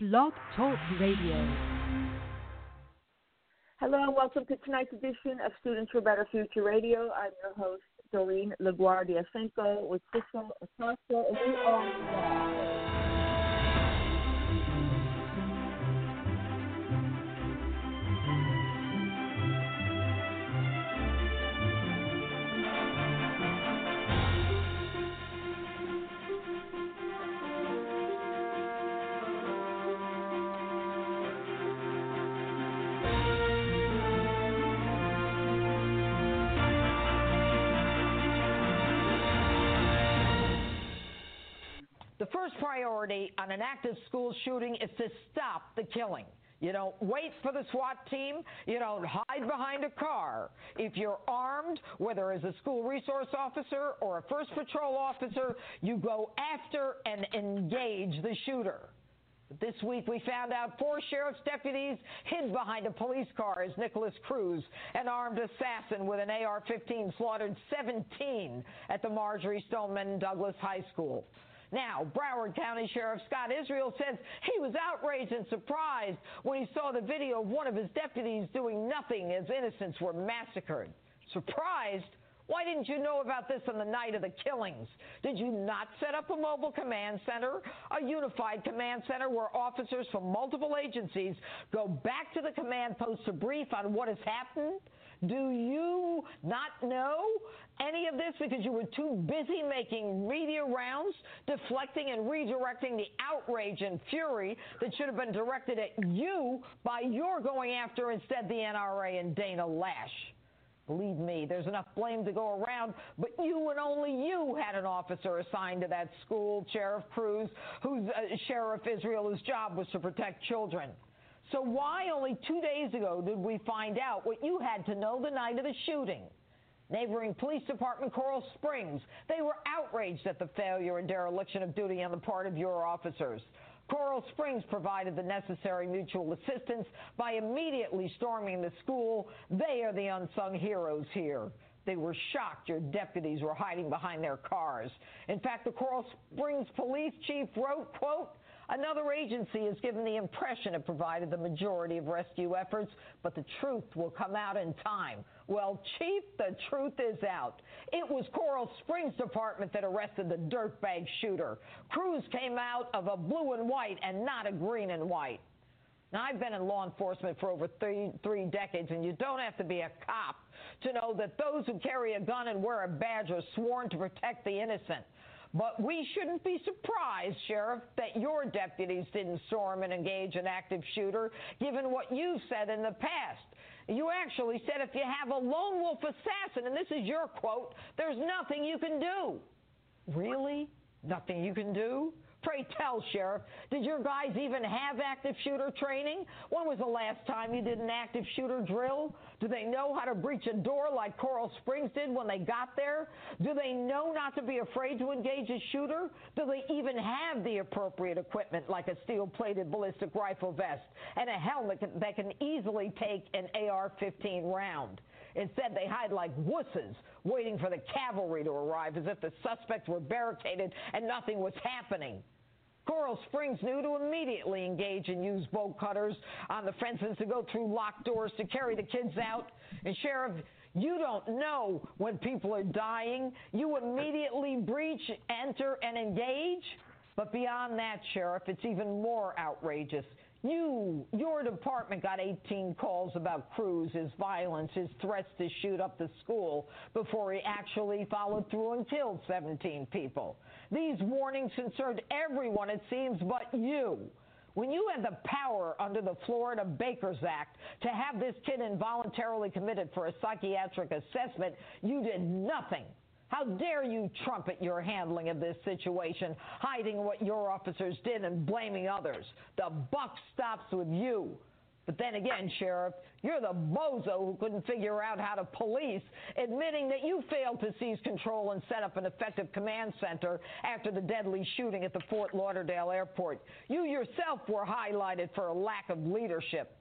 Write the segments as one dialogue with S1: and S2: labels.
S1: Blog Talk Radio.
S2: Hello and welcome to tonight's edition of Students for Better Future Radio. I'm your host, Doreen LaGuardia Cinco with Crystal Acosta, and we are
S3: first priority on an active school shooting is to stop the killing. You don't wait for the SWAT team. You don't hide behind a car. If you're armed, whether as a school resource officer or a first patrol officer, you go after and engage the shooter. This week we found out four sheriff's deputies hid behind a police car as Nikolas Cruz, an armed assassin with an AR 15, slaughtered 17 at the Marjory Stoneman Douglas High School. Now, Broward County Sheriff Scott Israel says he was outraged and surprised when he saw the video of one of his deputies doing nothing as innocents were massacred. Surprised? Why didn't you know about this on the night of the killings? Did you not set up a mobile command center, a unified command center where officers from multiple agencies go back to the command post to brief on what has happened? Do you not know any of this because you were too busy making media rounds, deflecting and redirecting the outrage and fury that should have been directed at you by your going after instead the NRA and Dana Loesch? Believe me, there's enough blame to go around, but you and only you had an officer assigned to that school, Sheriff Cruz, whose uh, Sheriff Israel, whose job was to protect children. So why only two days ago did we find out what you had to know the night of the shooting? Neighboring police department Coral Springs, they were outraged at the failure and dereliction of duty on the part of your officers. Coral Springs provided the necessary mutual assistance by immediately storming the school. They are the unsung heroes here. They were shocked your deputies were hiding behind their cars. In fact, the Coral Springs police chief wrote, quote, Another agency has given the impression it provided the majority of rescue efforts, but the truth will come out in time. Well, Chief, the truth is out. It was Coral Springs Department that arrested the dirtbag shooter. Cruz came out of a blue and white and not a green and white. Now, I've been in law enforcement for over three, three decades, and you don't have to be a cop to know that those who carry a gun and wear a badge are sworn to protect the innocent. But we shouldn't be surprised, Sheriff, that your deputies didn't storm and engage an active shooter, given what you've said in the past. You actually said if you have a lone wolf assassin, and this is your quote, there's nothing you can do. Really? Nothing you can do? Pray tell, Sheriff, did your guys even have active shooter training? When was the last time you did an active shooter drill? Do they know how to breach a door like Coral Springs did when they got there? Do they know not to be afraid to engage a shooter? Do they even have the appropriate equipment like a steel plated ballistic rifle vest and a helmet that can easily take an AR 15 round? Instead, they hide like wusses, waiting for the cavalry to arrive as if the suspects were barricaded and nothing was happening. Coral Springs knew to immediately engage and use bolt cutters on the fences to go through locked doors to carry the kids out. And Sheriff, you don't know when people are dying. You immediately breach, enter, and engage. But beyond that, Sheriff, it's even more outrageous. You, your department got 18 calls about Cruz, his violence, his threats to shoot up the school before he actually followed through and killed 17 people. These warnings concerned everyone, it seems, but you. When you had the power under the Florida Bakers Act to have this kid involuntarily committed for a psychiatric assessment, you did nothing. How dare you trumpet your handling of this situation, hiding what your officers did and blaming others? The buck stops with you. But then again, Sheriff, you're the bozo who couldn't figure out how to police, admitting that you failed to seize control and set up an effective command center after the deadly shooting at the Fort Lauderdale airport. You yourself were highlighted for a lack of leadership.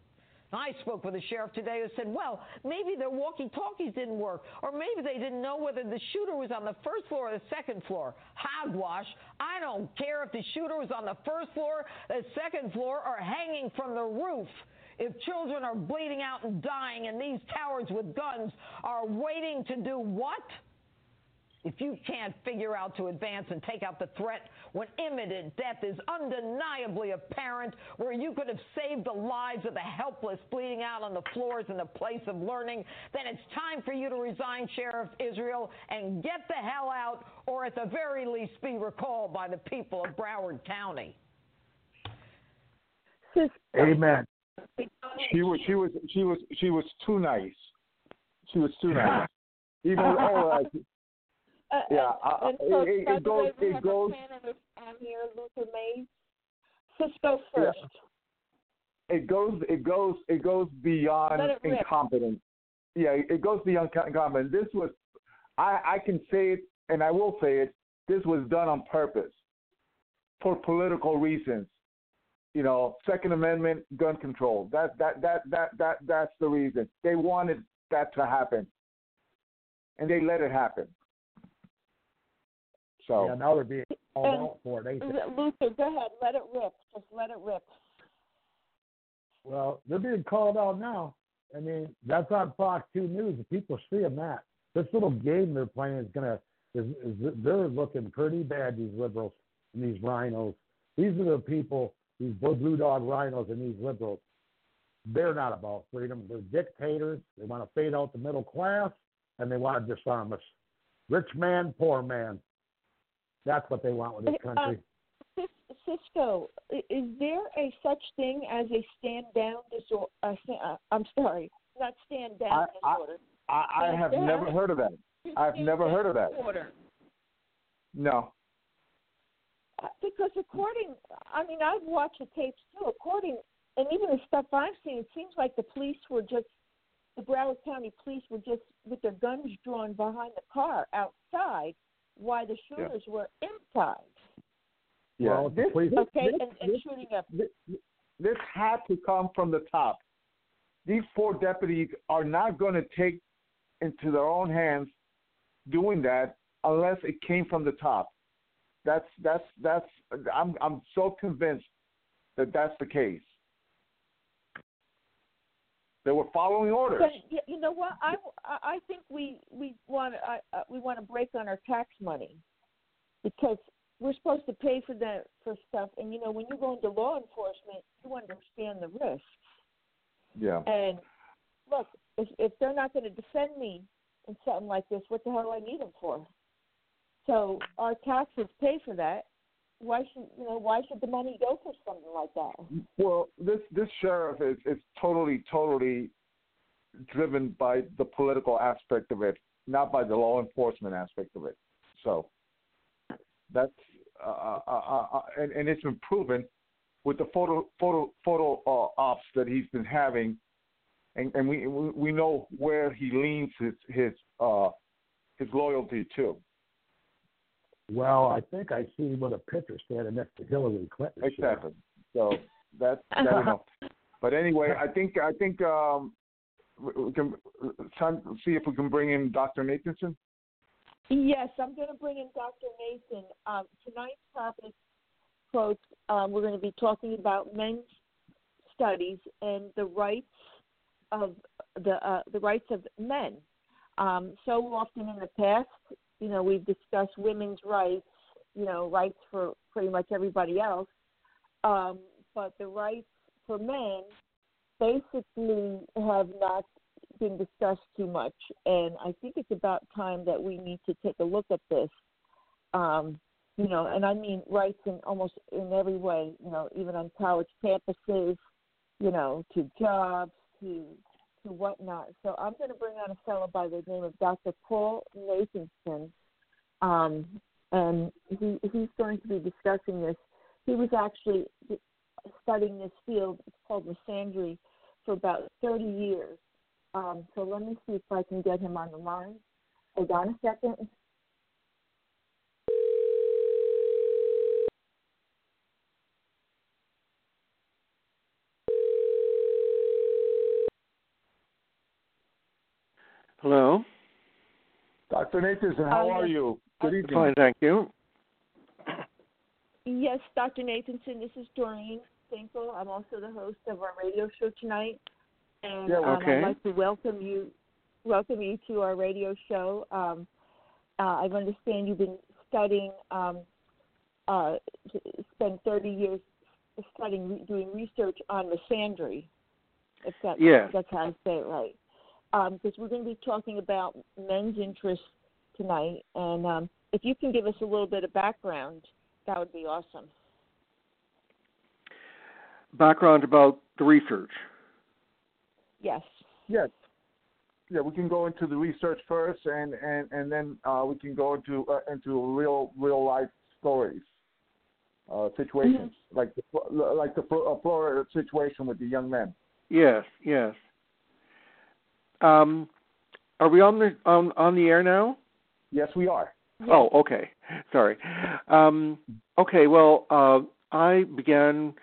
S3: I spoke with a sheriff today who said, well, maybe their walkie talkies didn't work, or maybe they didn't know whether the shooter was on the first floor or the second floor. Hogwash. I don't care if the shooter was on the first floor, the second floor, or hanging from the roof. If children are bleeding out and dying and these cowards with guns are waiting to do what? If you can't figure out to advance and take out the threat when imminent death is undeniably apparent, where you could have saved the lives of the helpless bleeding out on the floors in the place of learning, then it's time for you to resign, Sheriff Israel, and get the hell out, or at the very least be recalled by the people of Broward County.
S4: Amen. She was she was she was she was too nice. She was too nice. Even oh,
S2: uh,
S4: yeah,
S2: and,
S4: uh,
S2: and so,
S4: it, it goes. It goes.
S2: On here, Luther Mays. Cisco first.
S4: Yeah. It goes. It goes. It goes beyond
S2: it
S4: incompetence. Yeah, it goes beyond incompetence. This was. I I can say it, and I will say it. This was done on purpose, for political reasons. You know, Second Amendment, gun control. That that that that that that's the reason. They wanted that to happen, and they let it happen. So
S5: yeah, now they're being called
S2: And-
S5: out for it, ain't they?
S2: Luther, go ahead. Let it rip. Just let it rip.
S5: Well, they're being called out now. I mean, that's on Fox Two News. The people see them that this little game they're playing is gonna is, is they're looking pretty bad. These liberals and these RINOs. These are the people. These blue blue dog RINOs and these liberals. They're not about freedom. They're dictators. They want to fade out the middle class and they want to disarm us. Rich man, poor man. That's what they want with this
S2: Uh,
S5: country.
S2: Cis- Cisco, is there a such thing as a stand down disorder? Uh, uh, I'm sorry, not stand down
S4: I- I-
S2: disorder.
S4: I, I have
S2: Yeah.
S4: never heard of that. I've never heard of that.
S2: Disorder.
S4: No.
S2: Uh, Because according, I mean, I've watched the tapes too. According, and even the stuff I've seen, it seems like the police were just, the Broward County police were just with their guns drawn behind the car outside, while the shooters were inside.
S4: Yeah.
S5: Well,
S4: this,
S5: police-
S4: this,
S2: Okay,
S4: this,
S2: and, and
S4: this,
S2: shooting up.
S4: this, this had to come from the top. These four deputies are not going to take into their own hands doing that unless it came from the top. That's that's that's I'm I'm so convinced that that's the case. They were following orders.
S2: But you know what? I, I I think we we want to I, uh, we want to break on our tax money because we're supposed to pay for that for stuff. And you know, when you go into law enforcement, you understand the risks.
S4: Yeah.
S2: And look, if if they're not going to defend me in something like this, what the hell do I need them for? So our taxes pay for that. Why should you know? Why should the money go for something like that?
S4: Well, this this sheriff is is totally totally driven by the political aspect of it, not by the law enforcement aspect of it. So that's uh, uh, uh, uh, and and it's been proven with the photo photo photo uh, ops that he's been having, and and we we know where he leans his his uh his loyalty to.
S5: Well, I think I see with a picture standing next to Hillary Clinton.
S4: Exactly. So that's that we know. But anyway, I think I think um, we we can time, see if we can bring in Dr. Nathanson.
S2: Yes, I'm going to bring in Dr. Nathan. Um, tonight's topic, folks, um, we're going to be talking about men's studies and the rights of the uh, the rights of men. Um, so often in the past, you know, we've discussed women's rights, you know, rights for pretty much everybody else, um, but the rights for men basically have not been discussed too much, and I think it's about time that we need to take a look at this. Um, you know, and I mean rights in almost in every way. You know, even on college campuses, you know, to jobs, to to whatnot. So I'm going to bring on a fellow by the name of Dr. Paul Nathanson, um, and he he's going to be discussing this. He was actually studying this field. It's called misandry for about 30 years. Um, so let me see if I can get him on the line. Hold on a second.
S6: Hello.
S4: Dr. Nathanson, how
S2: Uh,
S4: are you? Good evening.
S6: Fine, thank you.
S2: Yes, Dr. Nathanson, this is Doreen Finkel. I'm also the host of our radio show tonight. And
S4: Yeah,
S2: um. I'd like to welcome you welcome you to our radio show. Um, uh, I understand you've been studying, um, uh, spent 30 years studying, doing research on misandry, if that,
S6: Yes.
S2: if that's how I say it right. Because we're going to be talking about men's interests tonight. And um, if you can give us a little bit of background, that would be awesome.
S6: Background about the research.
S2: Yes.
S4: Yes. Yeah, we can go into the research first, and and and then uh, we can go into uh, into real real life stories, uh, situations like the like the uh, Florida situation with the young men.
S6: Yes, yes. Um, are we on the on on the air now?
S4: Yes, we are.
S6: Oh, okay. Sorry. Um, okay. Well, uh, I began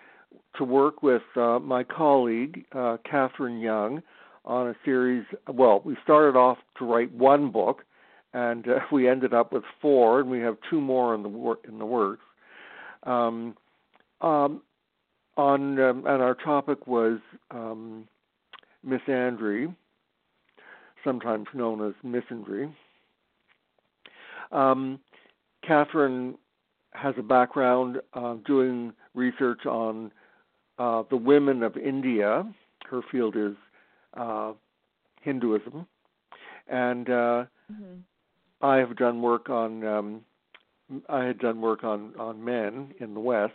S6: to work with uh, my colleague uh, Katherine Young on a series. Well, we started off to write one book, and uh, we ended up with four, and we have two more in the wor- in the works. Um, um, on um, and our topic was um, misandry, sometimes known as misandry. Um, Katherine has a background uh, doing research on uh, the women of India. Her field is uh, Hinduism, and uh,
S2: hmm
S6: I have done work on. Um, I had done work on on men in the West,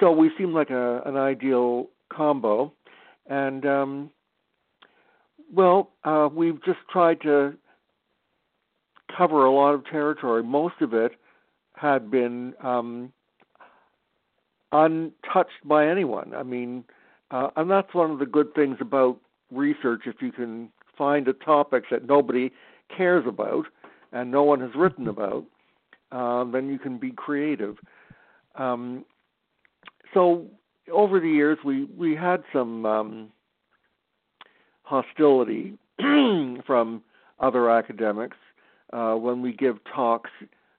S6: so we seem like a an ideal combo, and um, well, uh, we've just tried to cover a lot of territory. Most of it had been um, untouched by anyone. I mean, uh, and that's one of the good things about research. If you can find a topic that nobody cares about and no one has written about, uh, then you can be creative. Um, so over the years, we we had some um, hostility from other academics. Uh, when we give talks,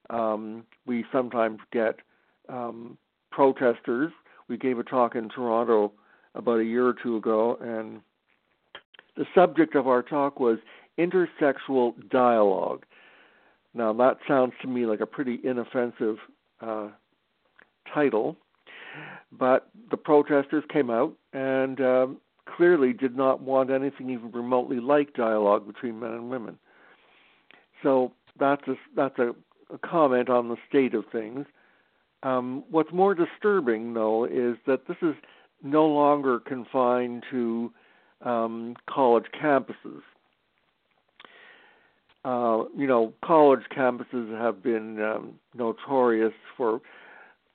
S6: um, we sometimes get um, protesters. We gave a talk in Toronto about a year or two ago, and the subject of our talk was intersexual dialogue. Now, that sounds to me like a pretty inoffensive uh, title, but the protesters came out and um, clearly did not want anything even remotely like dialogue between men and women. So that's a, that's a, a comment on the state of things. Um, what's more disturbing, though, is that this is no longer confined to um, college campuses. Uh, you know, college campuses have been um, notorious for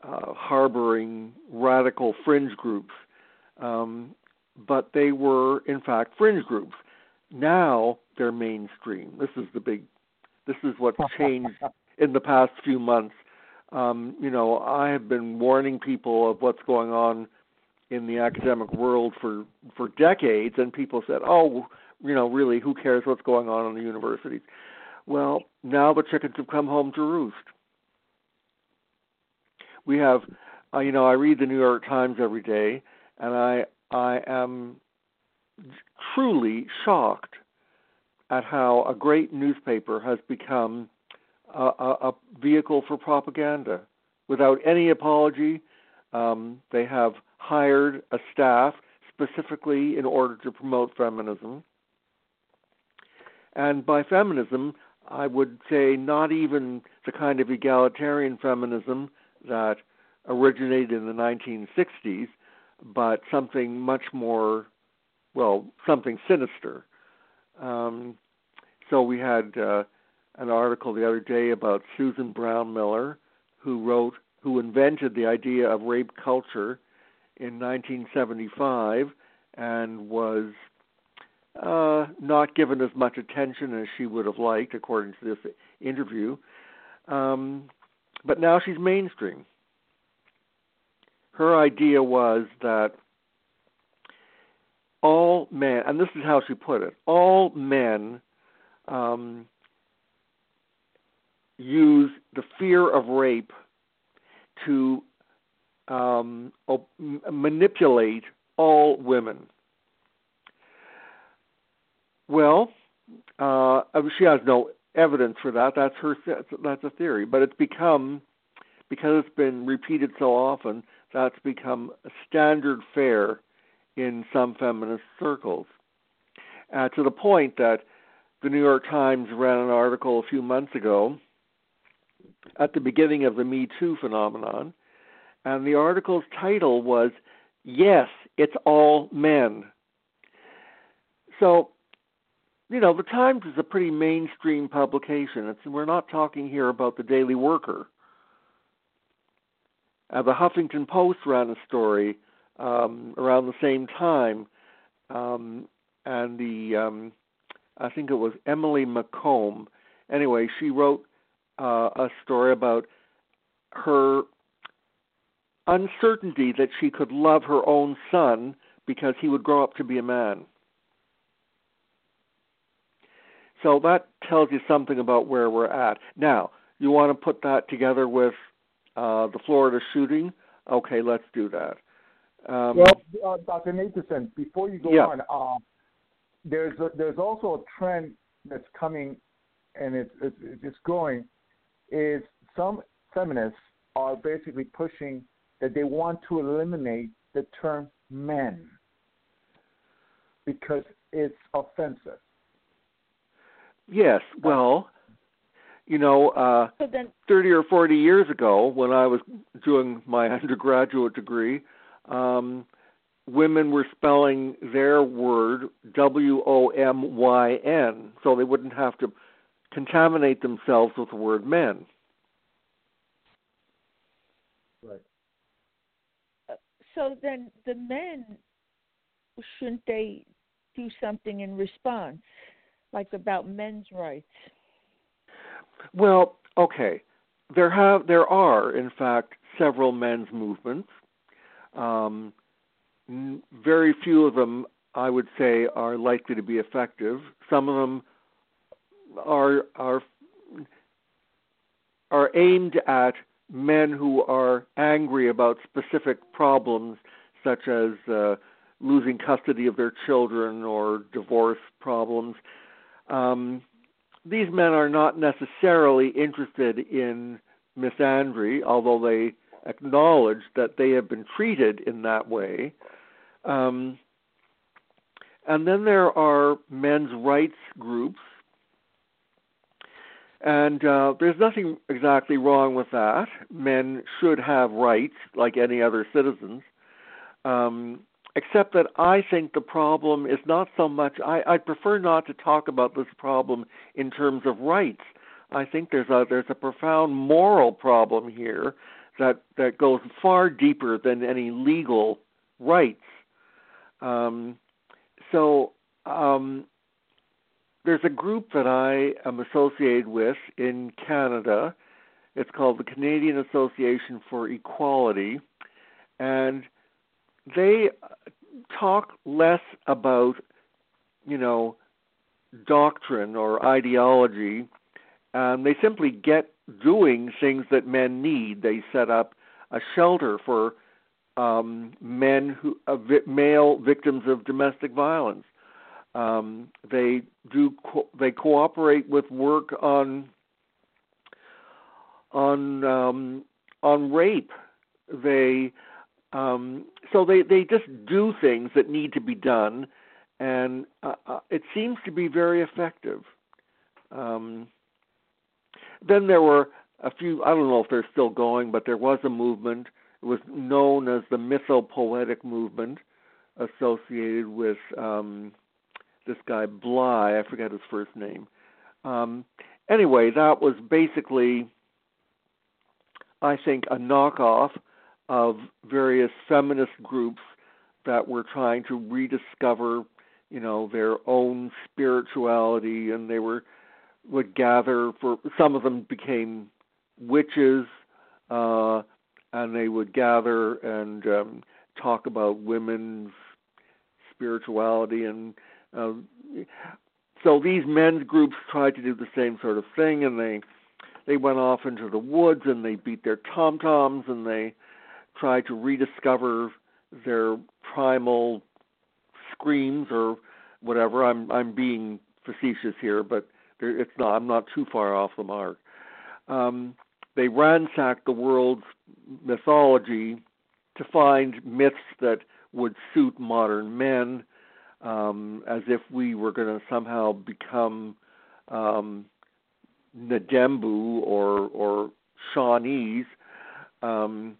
S6: uh, harboring radical fringe groups, um, but they were, in fact, fringe groups. Now they're mainstream. This is the big. This is what's changed in the past few months. Um, you know, I have been warning people of what's going on in the academic world for for decades, and people said, "Oh, you know, really, who cares what's going on in the universities?" Well, now the chickens have come home to roost. We have, uh, you know, I read the New York Times every day, and I I am truly shocked at how a great newspaper has become a, a, a vehicle for propaganda without any apology. Um, they have hired a staff specifically in order to promote feminism. And by feminism, I would say not even the kind of egalitarian feminism that originated in the 1960s, but something much more, well, something sinister. Um, so we had uh, an article the other day about Susan Brownmiller, who wrote, who invented the idea of rape culture in 1975 and was uh, not given as much attention as she would have liked, according to this interview. Um, but now she's mainstream. Her idea was that all men, and this is how she put it, all men um, use the fear of rape to um, op- manipulate all women. Well, uh, she has no evidence for that. That's her. That's a theory, but it's become because it's been repeated so often. That's become standard fare in some feminist circles, uh, to the point that the New York Times ran an article a few months ago at the beginning of the Me Too phenomenon, and the article's title was "Yes, it's all men." So you know, the Times is a pretty mainstream publication. It's, we're not talking here about the Daily Worker. Uh, the Huffington Post ran a story um, around the same time, um, and the um, I think it was Emily McComb. Anyway, she wrote uh, a story about her uncertainty that she could love her own son because he would grow up to be a man. So that tells you something about where we're at. Now, you want to put that together with uh, the Florida shooting? Okay, let's do that. Um,
S4: well, uh, Dr. Nathan, before you go
S6: yeah.
S4: on, uh, there's a, there's also a trend that's coming, and it's, it's it's growing. Is some feminists are basically pushing that they want to eliminate the term men because it's offensive.
S6: Yes, well, you know, uh,
S2: So then,
S6: 30 or 40 years ago, when I was doing my undergraduate degree, um, women were spelling their word W O M Y N, so they wouldn't have to contaminate themselves with the word men.
S5: Right.
S2: so then the men shouldn't they do something in response, like about men's rights?
S6: Well, okay. There have there are in fact several men's movements. Um, very few of them, I would say, are likely to be effective. Some of them are are are aimed at men who are angry about specific problems, such as uh, losing custody of their children or divorce problems. Um, these men are not necessarily interested in misandry, although they acknowledge that they have been treated in that way. Um, and then there are men's rights groups, and uh, there's nothing exactly wrong with that. Men should have rights like any other citizens. Um, except that I think the problem is not so much. I, I prefer not to talk about this problem in terms of rights. I think there's a there's a profound moral problem here that that goes far deeper than any legal rights. Um, so um, there's a group that I am associated with in Canada. It's called the Canadian Association for Equality, and they talk less about, you know, doctrine or ideology. Um, they simply get doing things that men need. They set up a shelter for um, men who uh, vi- male victims of domestic violence. Um, they do co- they cooperate with work on on um, on rape. They um, so they they just do things that need to be done, and uh, uh, it seems to be very effective. Um, then there were a few. I don't know if they're still going, but there was a movement. It was known as the mythopoetic movement, associated with um, this guy Bly. I forget his first name. Um, anyway, that was basically, I think, a knockoff of various feminist groups that were trying to rediscover, you know, their own spirituality, and they were would gather for some of them became witches, uh, and they would gather and um, talk about women's spirituality and uh, so these men's groups tried to do the same sort of thing, and they they went off into the woods and they beat their tom toms and they tried to rediscover their primal screams or whatever. I'm I'm being facetious here, but it's not. I'm not too far off the mark. Um, they ransacked the world's mythology to find myths that would suit modern men, um, as if we were going to somehow become um, Ndembu or or Shawnees. Um,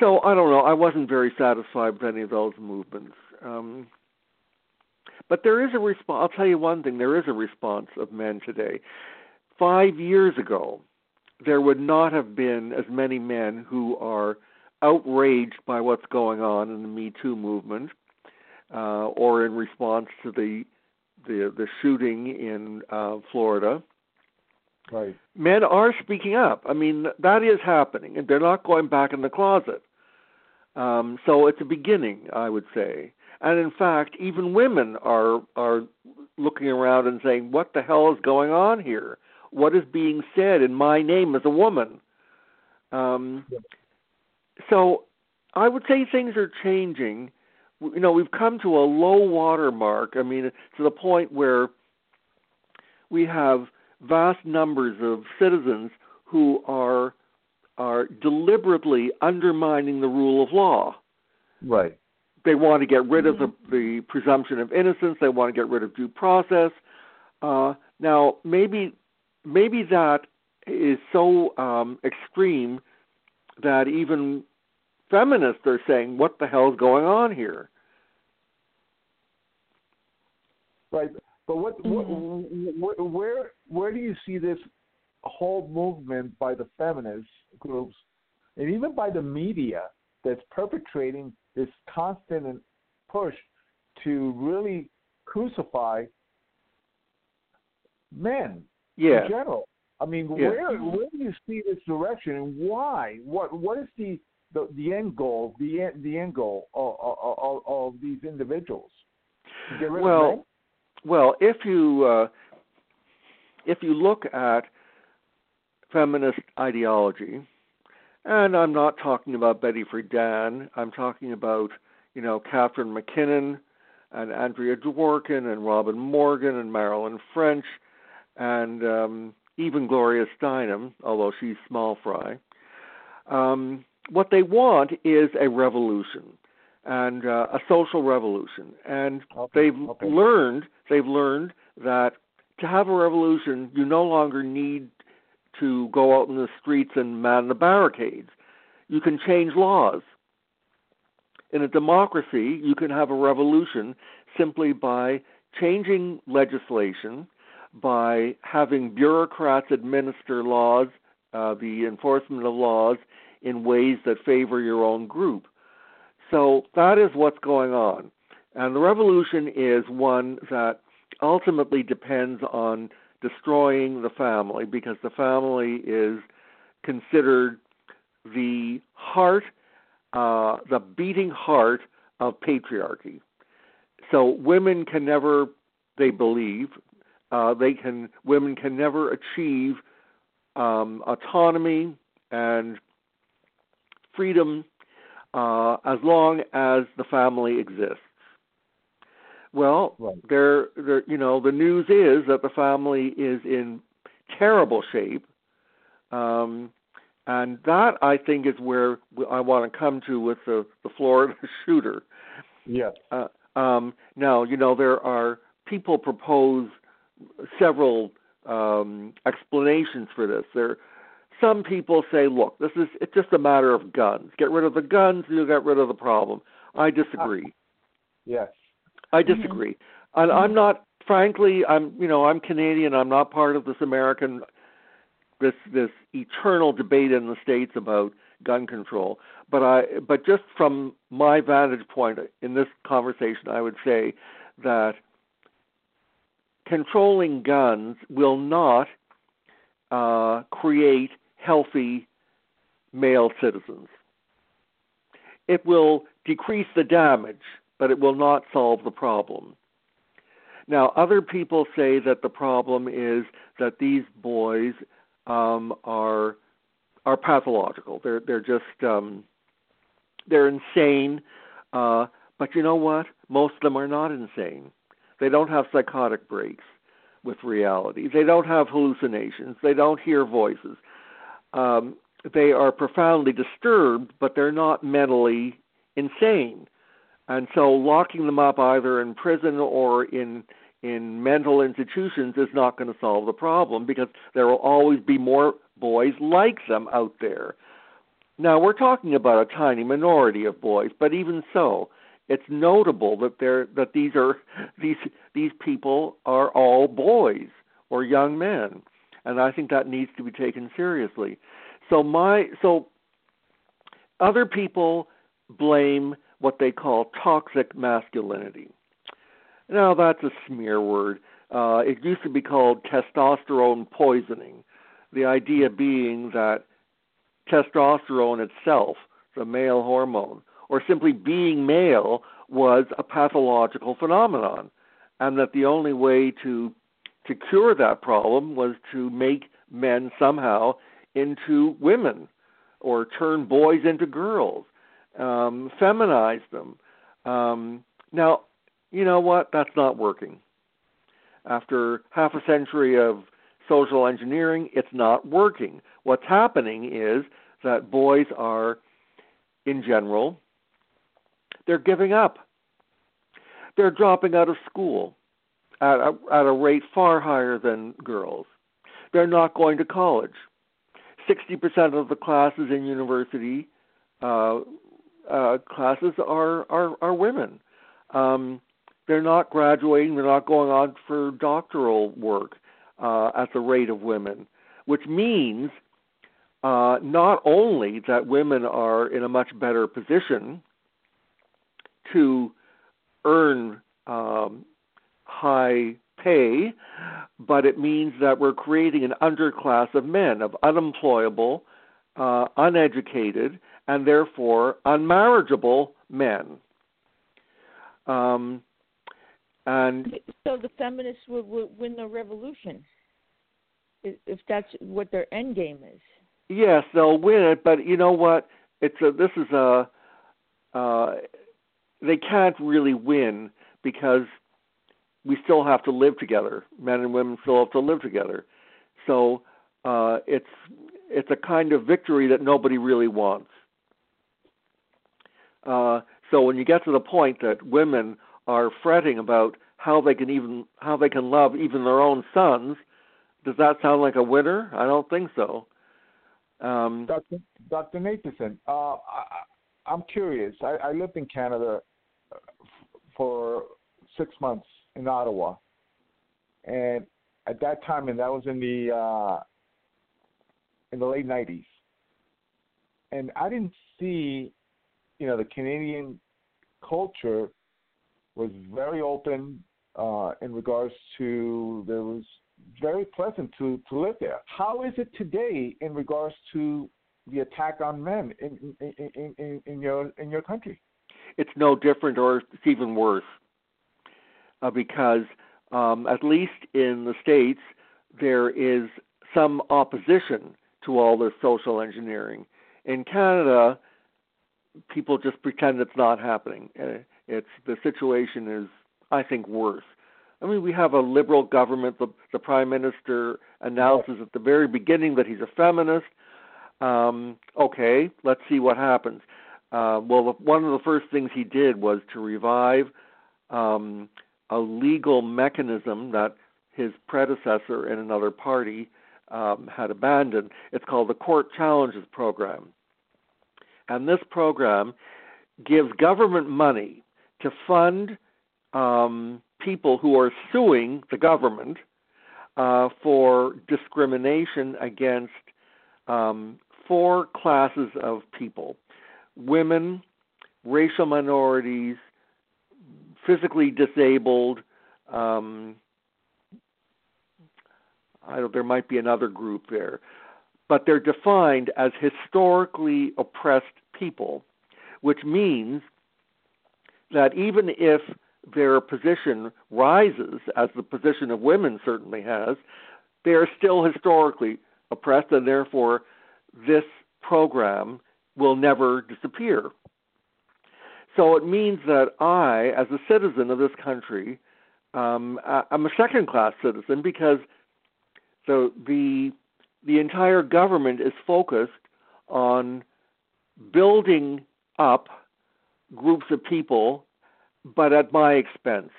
S6: so I don't know. I wasn't very satisfied with any of those movements. Um, but there is a response. I'll tell you one thing: there is a response of men today. Five years ago, there would not have been as many men who are outraged by what's going on in the Me Too movement, uh, or in response to the the the shooting in uh, Florida.
S4: Right.
S6: Men are speaking up. I mean, that is happening, and they're not going back in the closet. Um, so it's a beginning, I would say. And in fact, even women are are looking around and saying, "What the hell is going on here? What is being said in my name as a woman?" Um, so I would say things are changing you know we've come to a low water mark i mean to the point where we have vast numbers of citizens who are are deliberately undermining the rule of law.
S4: Right.
S6: They want to get rid of the, the presumption of innocence. They want to get rid of due process. Uh, now maybe maybe that is so um, extreme that even feminists are saying, "What the hell is going on here?"
S4: Right, but what,
S2: Mm-hmm.
S4: what, where where do you see this whole movement by the feminist groups and even by the media that's perpetrating this constant push to really crucify men
S6: Yeah.
S4: in general? I mean,
S6: Yeah.
S4: where where do you see this direction and why? What what is the the, the end goal? The end, the end goal of, of, of, of these individuals? To get rid of
S6: Well,
S4: men?
S6: Well, if you uh, if you look at feminist ideology, and I'm not talking about Betty Friedan, I'm talking about you know Catharine MacKinnon and Andrea Dworkin and Robin Morgan and Marilyn French and um, even Gloria Steinem, although she's small fry. Um, what they want is a revolution and uh, a social revolution, and
S4: Okay,
S6: they've
S4: okay.
S6: learned they've learned that to have a revolution, you no longer need to go out in the streets and man the barricades. You can change laws. In a democracy, you can have a revolution simply by changing legislation, by having bureaucrats administer laws, uh, the enforcement of laws in ways that favor your own group. So that is what's going on. And the revolution is one that ultimately depends on destroying the family because the family is considered the heart, uh, the beating heart of patriarchy. So women can never, they believe, uh, they can women can never achieve um, autonomy and freedom uh, as long as the family exists. Well,
S4: Right.
S6: there, there, you know, the news is that the family is in terrible shape, um, and that I think is where I want to come to with the the Florida shooter.
S4: Yes.
S6: Uh, um, now, you know, there are people propose several um, explanations for this. There, some people say, look, this is it's just a matter of guns. Get rid of the guns, and you'll get rid of the problem. I disagree.
S4: Yes.
S6: I disagree. And I'm not frankly, I'm you know, I'm Canadian, I'm not part of this American this this eternal debate in the states about gun control. But I but just from my vantage point in this conversation I would say that controlling guns will not uh, create healthy male citizens. It will decrease the damage, but it will not solve the problem. Now, other people say that the problem is that these boys um, are are pathological. They're they're just um, they're insane. Uh, but you know what? Most of them are not insane. They don't have psychotic breaks with reality. They don't have hallucinations. They don't hear voices. Um, they are profoundly disturbed, but they're not mentally insane. And so locking them up either in prison or in in mental institutions is not going to solve the problem because there will always be more boys like them out there. Now we're talking about a tiny minority of boys, but even so, it's notable that there that these are these these people are all boys or young men, and I think that needs to be taken seriously. So my so other people blame what they call toxic masculinity. Now that's a smear word. Uh, it used to be called testosterone poisoning. The idea being that testosterone itself, the male hormone, or simply being male, was a pathological phenomenon, and that the only way to to cure that problem was to make men somehow into women or turn boys into girls, um, feminize them. Um, now, you know what? That's not working. After half a century of social engineering, it's not working. What's happening is that boys are, in general, they're giving up. They're dropping out of school at a, at a rate far higher than girls. They're not going to college. 60% of the classes in university uh, uh, classes are, are, are women. Um, they're not graduating, they're not going on for doctoral work uh, at the rate of women, which means uh, not only that women are in a much better position to earn um, high pay, but it means that we're creating an underclass of men, of unemployable, uh, uneducated, and therefore unmarriageable men. Um, and
S2: so the feminists would, would win the revolution if that's what their end game is.
S6: Yes, they'll win it, but you know what? It's a this is a uh, they can't really win because we still have to live together. Men and women still have to live together. So uh, it's it's a kind of victory that nobody really wants. Uh, so when you get to the point that women are fretting about how they can even how they can love even their own sons, does that sound like a winner? I don't think so. Um,
S4: Dr. Dr. Nathan, uh, I, I'm curious. I, I lived in Canada for six months in Ottawa, and at that time, and that was in the uh, in the late '90s, and I didn't see, you know, the Canadian culture was very open uh, in regards to there was very pleasant to to live there. How is it today in regards to the attack on men in in, in, in, your in your country?
S6: it's no different or it's even worse uh, because um, at least in the states there is some opposition to all this social engineering. In Canada, people just pretend it's not happening. Uh, it's the situation is, I think, worse. I mean, we have a liberal government. The, the prime minister announces at the very beginning that he's a feminist. Um, okay, let's see what happens. Uh, well, one of the first things he did was to revive um, a legal mechanism that his predecessor in another party um, had abandoned. It's called the Court Challenges Program. And this program gives government money to fund um, people who are suing the government uh, for discrimination against um, four classes of people women, racial minorities, physically disabled. Um, I don't, there might be another group there, but they're defined as historically oppressed people, which means that even if their position rises, as the position of women certainly has, they are still historically oppressed, and therefore this program will never disappear. So it means that I, as a citizen of this country, um, I'm a second-class citizen because the the the entire government is focused on building up groups of people, but at my expense.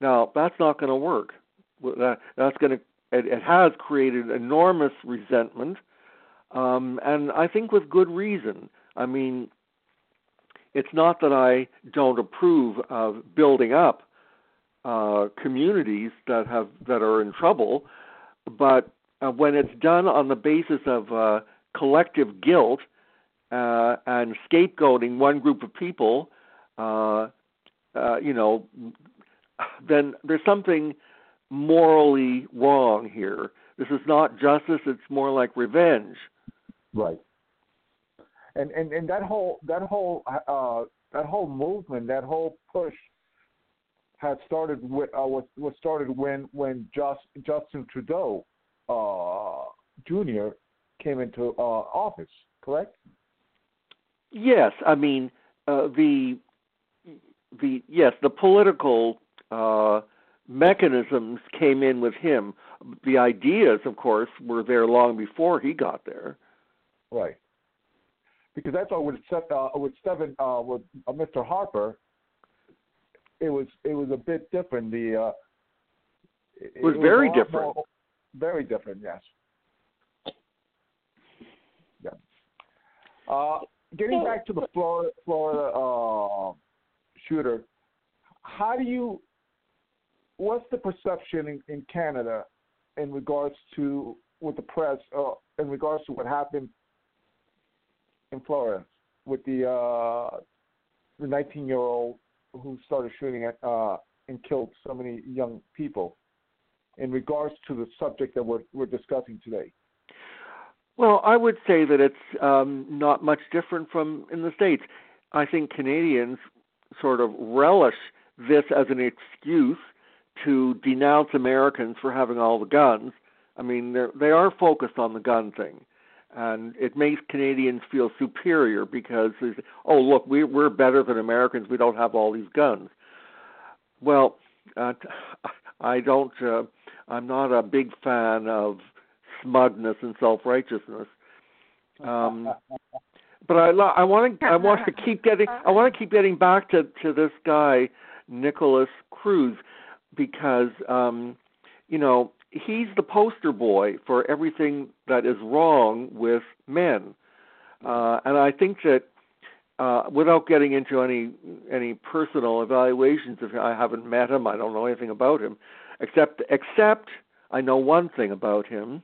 S6: Now that's not going to work. That, that's going to it, it, has created enormous resentment, um, and I think with good reason. I mean, it's not that I don't approve of building up uh, communities that have that are in trouble, but uh, when it's done on the basis of uh, collective guilt uh, and scapegoating one group of people, uh, uh, you know, then there's something morally wrong here. This is not justice; it's more like revenge.
S4: Right. And and and that whole that whole uh, that whole movement, that whole push, had started with uh, was was started when when Just, Justin Trudeau uh, Jr. came into uh, office. Correct.
S6: Yes, I mean uh, the the yes the political uh, mechanisms came in with him. The ideas, of course, were there long before he got there.
S4: Right. Because that's all with uh, with Stephen uh, with uh, Mr. Harper. It was it was a bit different. The uh,
S6: it, it was it very different. More,
S4: very different. Yes. Yeah. Uh, getting back to the Florida, Florida uh, shooter, how do you? What's the perception in, in Canada in regards to with the press uh, in regards to what happened in Florida with the uh, the 19 year old who started shooting at uh, and killed so many young people in regards to the subject that we're, we're discussing today?
S6: Well, I would say that it's um, not much different from in the States. I think Canadians sort of relish this as an excuse to denounce Americans for having all the guns. I mean, they are focused on the gun thing, and it makes Canadians feel superior because they say, "Oh, look, we, we're better than Americans. We don't have all these guns." Well, uh, I don't. Uh, I'm not a big fan of smugness and self righteousness. Um, but I I want to I want to keep getting I want to keep getting back to to this guy Nikolas Cruz because um, you know he's the poster boy for everything that is wrong with men, uh, and I think that uh, without getting into any any personal evaluations, if I haven't met him, I don't know anything about him except except I know one thing about him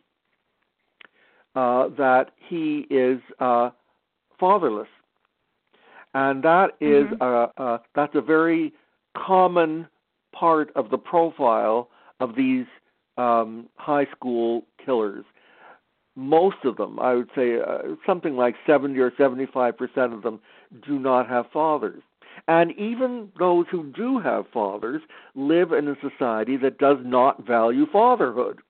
S6: uh, that he is uh, fatherless, and that is mm-hmm. a, a, that's a very common part of the profile of these um, high school killers. Most of them, I would say, uh, something like 70 or 75 percent of them, do not have fathers. And even those who do have fathers live in a society that does not value fatherhood.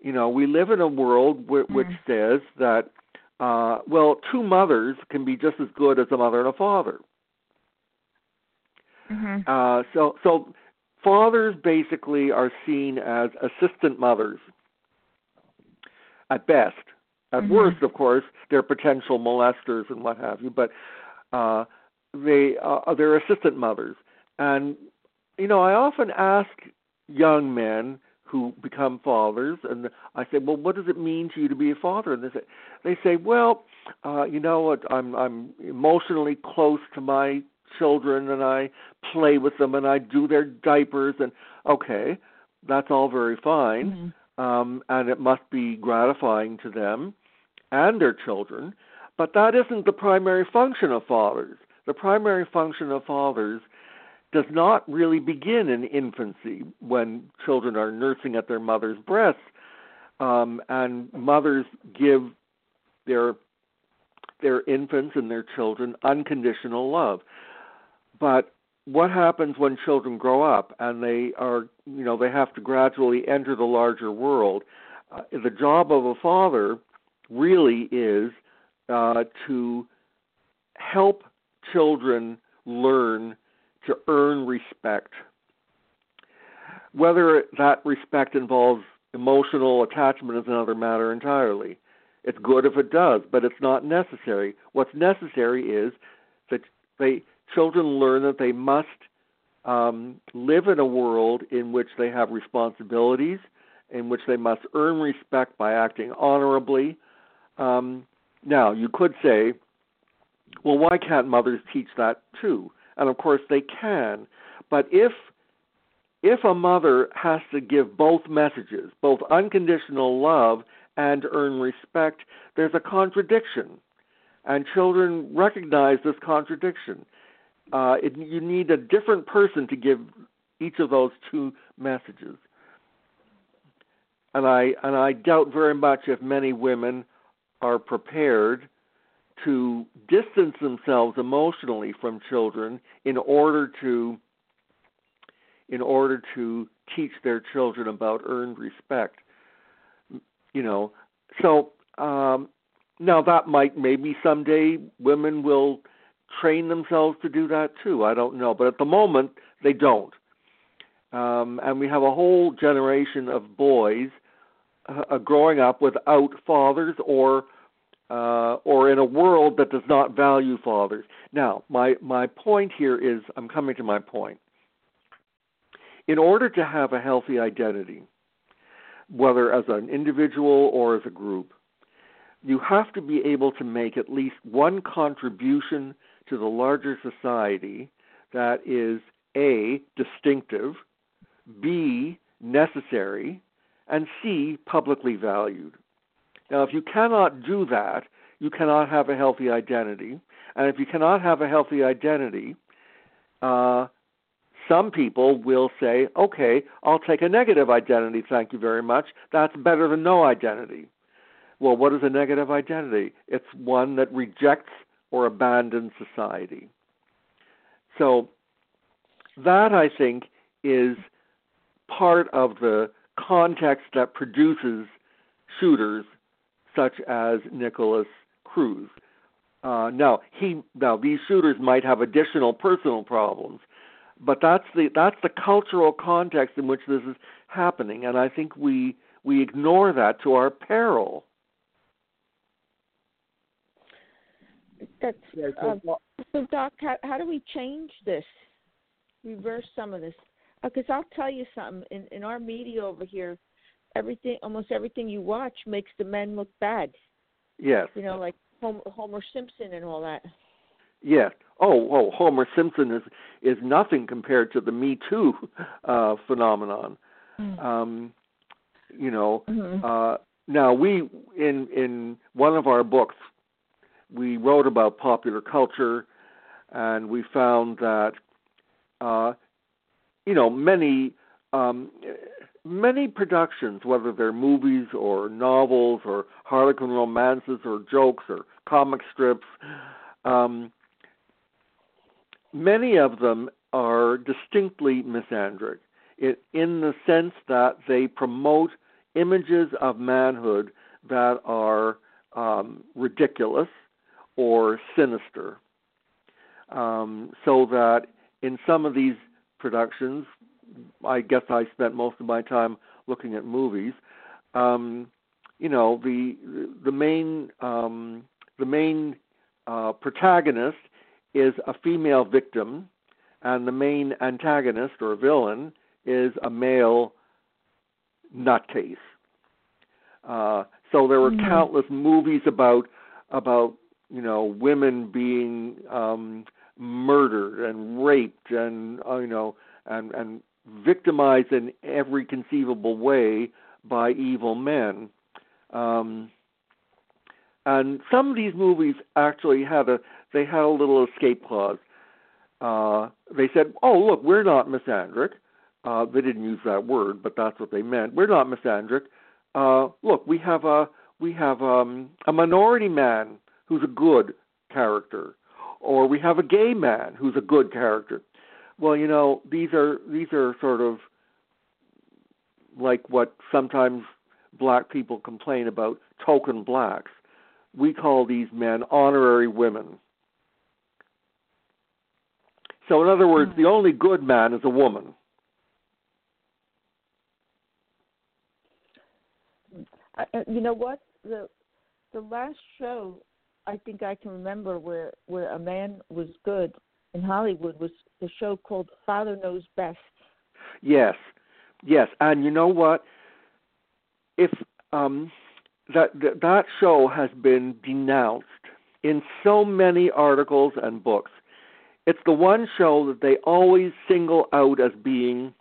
S6: You know, we live in a world w- mm. which says that, uh, well, two mothers can be just as good as a mother and a father.
S7: Mm-hmm.
S6: Uh, so, so fathers basically are seen as assistant mothers at best. At
S7: mm-hmm.
S6: worst, of course, they're potential molesters and what have you. But uh, they uh, they're assistant mothers, and you know I often ask young men who become fathers, and I say, well, what does it mean to you to be a father? And they say, they say, well, uh, you know what, I'm I'm emotionally close to my children, and I play with them, and I do their diapers, and okay, that's all very fine,
S7: mm-hmm.
S6: um, and it must be gratifying to them and their children, but that isn't the primary function of fathers the primary function of fathers does not really begin in infancy when children are nursing at their mother's breasts um, and mothers give their their infants and their children unconditional love but what happens when children grow up and they are, you know, they have to gradually enter the larger world? Uh, the job of a father really is uh, to help children learn to earn respect. Whether that respect involves emotional attachment is another matter entirely. It's good if it does, but it's not necessary. What's necessary is that they children learn that they must um, live in a world in which they have responsibilities, in which they must earn respect by acting honorably. Um, now, you could say, well, why can't mothers teach that too? And of course, they can. But if if a mother has to give both messages, both unconditional love and earn respect, there's a contradiction. And children recognize this contradiction. Uh, it, you need a different person to give each of those two messages. And I and I doubt very much if many women are prepared to distance themselves emotionally from children in order to in order to teach their children about earned respect. You know, so um, now that might maybe someday women will train themselves to do that too. I don't know, but at the moment they don't. Um, and we have a whole generation of boys uh, growing up without fathers or uh, or in a world that does not value fathers. Now, my my point here is I'm coming to my point in order to have a healthy identity, whether as an individual or as a group, you have to be able to make at least one contribution to the larger society that is A, distinctive, B, necessary, and C, publicly valued. Now, if you cannot do that, you cannot have a healthy identity. And if you cannot have a healthy identity, uh, some people will say, okay, I'll take a negative identity, thank you very much. That's better than no identity. Well, what is a negative identity? It's one that rejects or abandons society. So, that I think is part of the context that produces shooters such as Nikolas Cruz. Uh, now, he now these shooters might have additional personal problems, but that's the that's the cultural context in which this is happening, and I think we we ignore that to our peril.
S2: That's uh, so, Doc. How, how do we change this? Reverse some of this, because uh, I'll tell you something. In in our media over here, everything almost everything you watch makes the men look bad.
S6: Yes.
S2: You know, like Homer, Homer Simpson and all that.
S6: Yes. Oh, oh, Homer Simpson is is nothing compared to the Me Too uh, phenomenon. Mm. Um, you know, mm-hmm. uh, now we in in one of our books we wrote about popular culture, and we found that uh, you know many um, many productions, whether they're movies or novels or harlequin romances or jokes or comic strips. Um, many of them are distinctly misandric in the sense that they promote images of manhood that are um, ridiculous or sinister. Um, so that in some of these productions, I guess I spent most of my time looking at movies. Um, you know, the the main um, the main uh, protagonist is a female victim, and the main antagonist or villain is a male nutcase. Uh, so there were mm-hmm. countless movies about about you know women being um, murdered and raped and uh, you know and and victimized in every conceivable way by evil men. Um, and some of these movies actually had a they had a little escape clause. Uh, they said, "Oh, look, we're not misandric." Uh, they didn't use that word, but that's what they meant. We're not misandric. Uh, look, we have a we have um, a minority man who's a good character, or we have a gay man who's a good character. Well, you know, these are these are sort of like what sometimes black people complain about token blacks. We call these men honorary women. So, in other words, the only good man is a woman.
S2: You know what the the last show I think I can remember where where a man was good in Hollywood was the show called Father Knows Best.
S6: Yes, yes, and you know what? If um, that that, show has been denounced in so many articles and books. It's the one show that they always single out as being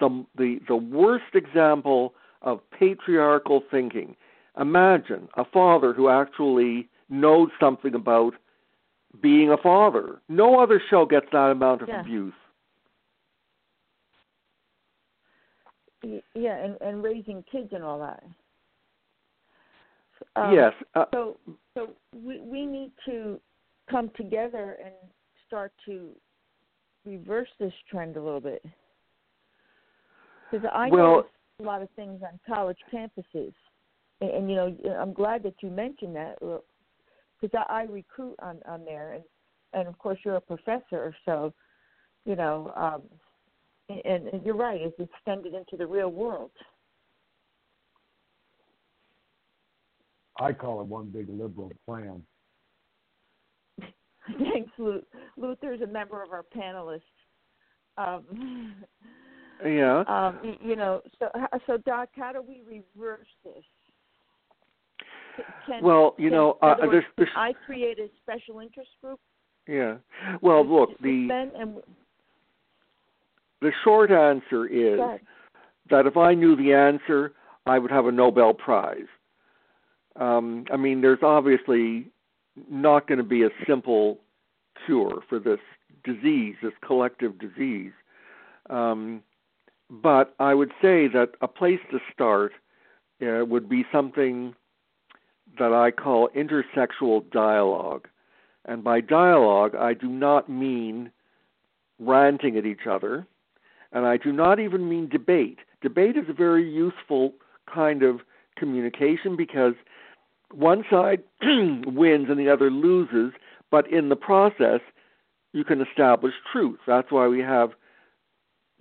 S6: the the the worst example of patriarchal thinking. Imagine a father who actually knows something about being a father. No other show gets that amount of
S2: Yeah.
S6: abuse.
S2: Yeah, and and raising kids and all that. Um,
S6: yes. Uh,
S2: So so we we need to come together and start to reverse this trend a little bit. Because I
S6: Well-
S2: a lot of things on college campuses, and, and you know I'm glad that you mentioned that because I, I recruit on on there, and and of course you're a professor, so you know. um and, and you're right; it's extended into the real world.
S5: I call it one big liberal plan.
S2: Thanks, Lu- Luther's a member of our panelists. Um,
S6: yeah.
S2: um, you know, so so Doc, how do we reverse this? Can,
S6: Well, you
S2: can-
S6: know, uh,
S2: words,
S6: there's, there's
S2: I create a special interest group.
S6: yeah. Well, look, the
S2: and
S6: the short answer is that if I knew the answer, I would have a Nobel Prize. Um, I mean, there's obviously not going to be a simple cure for this disease, this collective disease. Um, but I would say that a place to start uh, would be something that I call intersexual dialogue. And by dialogue, I do not mean ranting at each other, and I do not even mean debate. Debate is a very useful kind of communication because one side wins and the other loses, but in the process, you can establish truth. That's why we have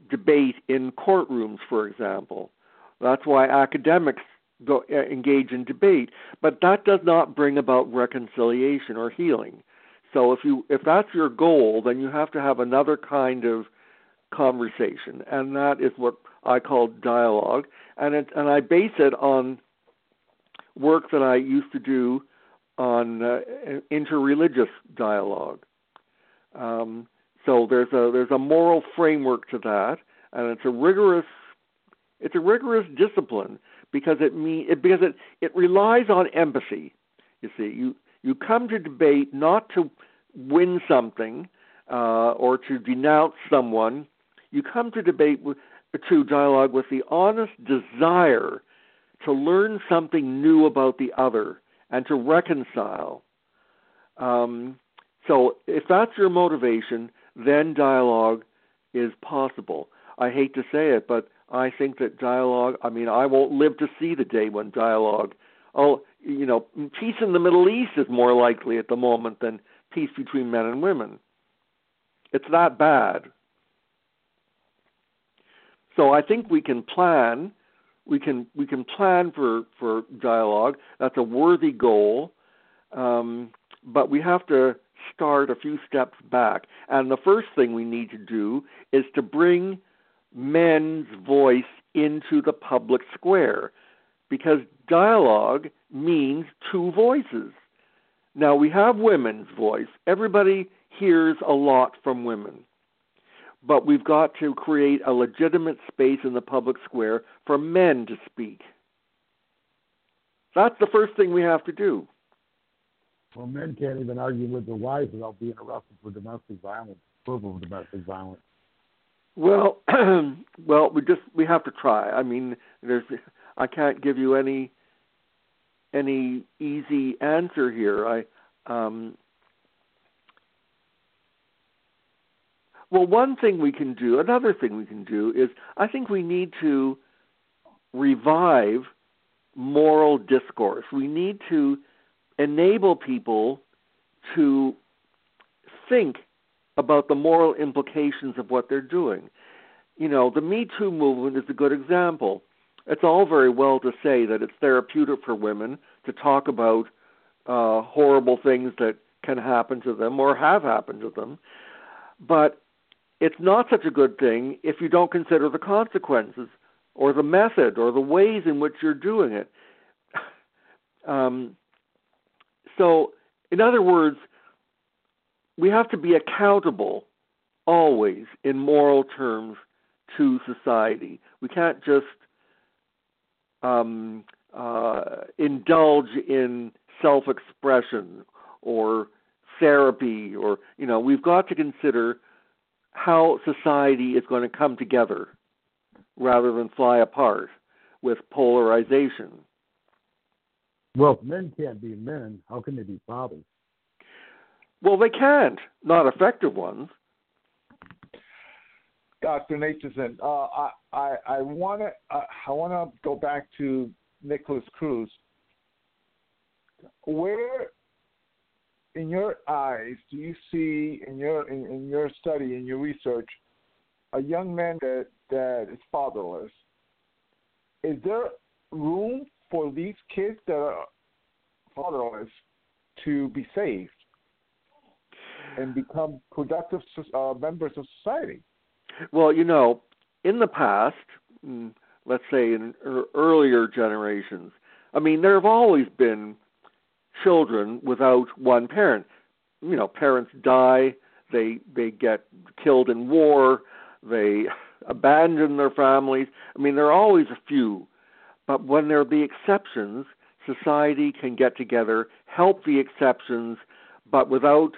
S6: debate in courtrooms, for example. That's why academics go, uh, engage in debate, but that does not bring about reconciliation or healing. So if you if that's your goal, then you have to have another kind of conversation, and that is what I call dialogue, and it, and I base it on work that I used to do on uh, interreligious dialogue. Um, so there's a there's a moral framework to that, and it's a rigorous it's a rigorous discipline because it mean it because it it relies on empathy. You see, you you come to debate not to win something uh, or to denounce someone. You come to debate with to dialogue with the honest desire to learn something new about the other and to reconcile. Um, so, if that's your motivation, then dialogue is possible. I hate to say it, but I think that dialogue, I mean, I won't live to see the day when dialogue, oh, you know, peace in the Middle East is more likely at the moment than peace between men and women. It's that bad. So I think we can plan we can we can plan for for dialogue. That's a worthy goal, um, but we have to start a few steps back. And the first thing we need to do is to bring men's voice into the public square, because dialogue means two voices. Now we have women's voice. Everybody hears a lot from women but we've got to create a legitimate space in the public square for men to speak. That's the first thing we have to do.
S5: Well, men can't even argue with their wives without being arrested for domestic violence, approval of domestic violence.
S6: Well, well, we just we have to try. I mean, there's I can't give you any any easy answer here. I um Well, one thing we can do, another thing we can do is I think we need to revive moral discourse. We need to enable people to think about the moral implications of what they're doing. You know, the Me Too movement is a good example. It's all very well to say that it's therapeutic for women to talk about uh, horrible things that can happen to them or have happened to them, but it's not such a good thing if you don't consider the consequences or the method or the ways in which you're doing it. Um, so, in other words, we have to be accountable always in moral terms to society. We can't just um, uh, indulge in self expression or therapy or you know we've got to consider how society is going to come together rather than fly apart with polarization.
S5: Well if men can't be men. How can they be fathers
S6: well they can't not effective ones
S4: Dr. Nathanson, uh, I I, I want to uh, I want to go back to Nikolas Cruz. Where, in your eyes, do you see in your in, in your study in your research a young man that that is fatherless? Is there room for these kids that are fatherless to be saved and become productive uh, members of society?
S6: Well, you know, in the past, mm, let's say in earlier generations, I mean, there have always been children without one parent. You know, parents die, they they get killed in war, they abandon their families. I mean, there are always a few. But when there the exceptions, society can get together, help the exceptions, but without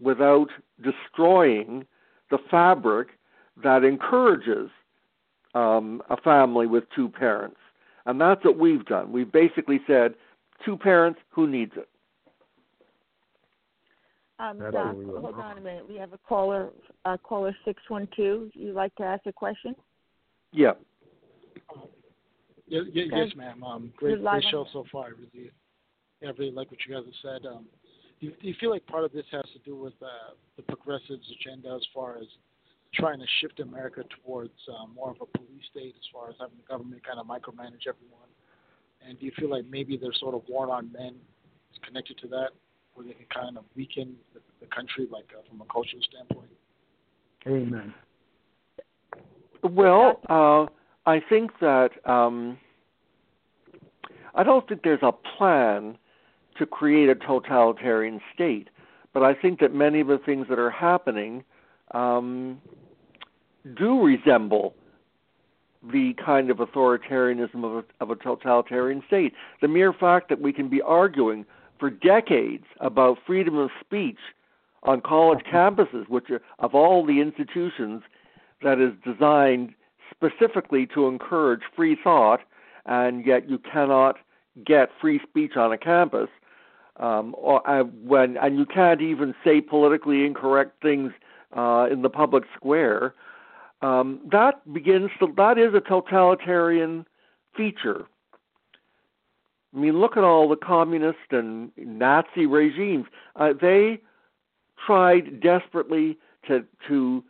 S6: without destroying the fabric that encourages um, a family with two parents. And that's what we've done. We've basically said, two parents, who needs it?
S2: Um, Doc, hold on a minute. We have a caller, uh, caller six one two. You'd like to ask a question?
S6: Yeah.
S7: Yeah, yeah yes, ma'am. Um, great, great show so far. I really, yeah, I really like what you guys have said. Um, do, you, do you feel like part of this has to do with uh, the progressives' agenda as far as trying to shift America towards um, more of a police state as far as having the government kind of micromanage everyone? And do you feel like maybe there's sort of war on men is connected to that, where they can kind of weaken the, the country, like uh, from a cultural standpoint?
S5: Amen.
S6: Well, uh, I think that um, I don't think there's a plan to create a totalitarian state, but I think that many of the things that are happening um, do resemble the kind of authoritarianism of a, of a totalitarian state. The mere fact that we can be arguing for decades about freedom of speech on college campuses, which are of all the institutions that is designed specifically to encourage free thought, and yet you cannot get free speech on a campus. Um, or uh, when and you can't even say politically incorrect things uh, in the public square um, that begins to that is a totalitarian feature. I mean, look at all the communist and Nazi regimes. Uh, they tried desperately to to